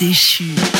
déchu.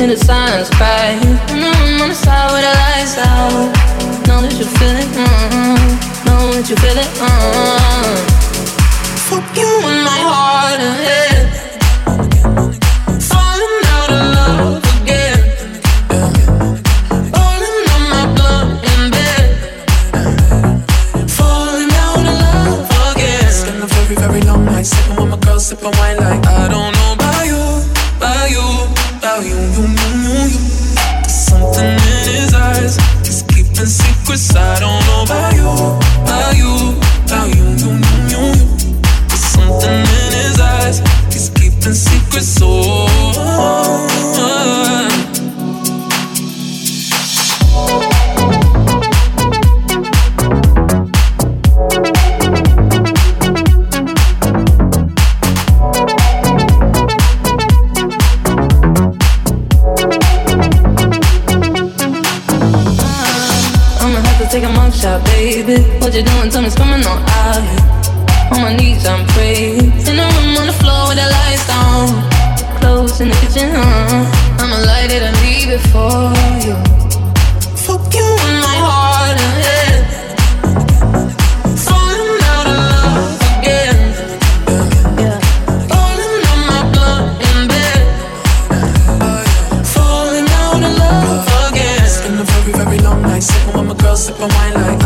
in the silence by And I'm on the side where the lights out Know that you feel it, mm-hmm. know that you feel it, mm-hmm. cause I don't and wine like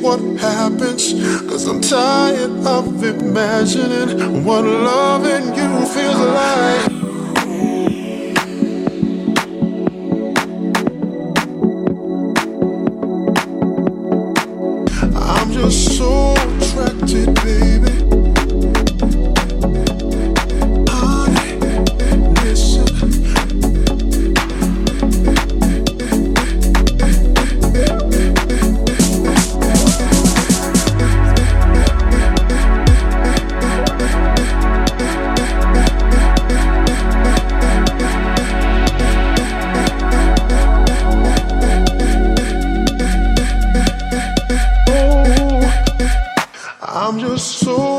what happens. Cause I'm tired of imagining what loving you feels like. I'm just so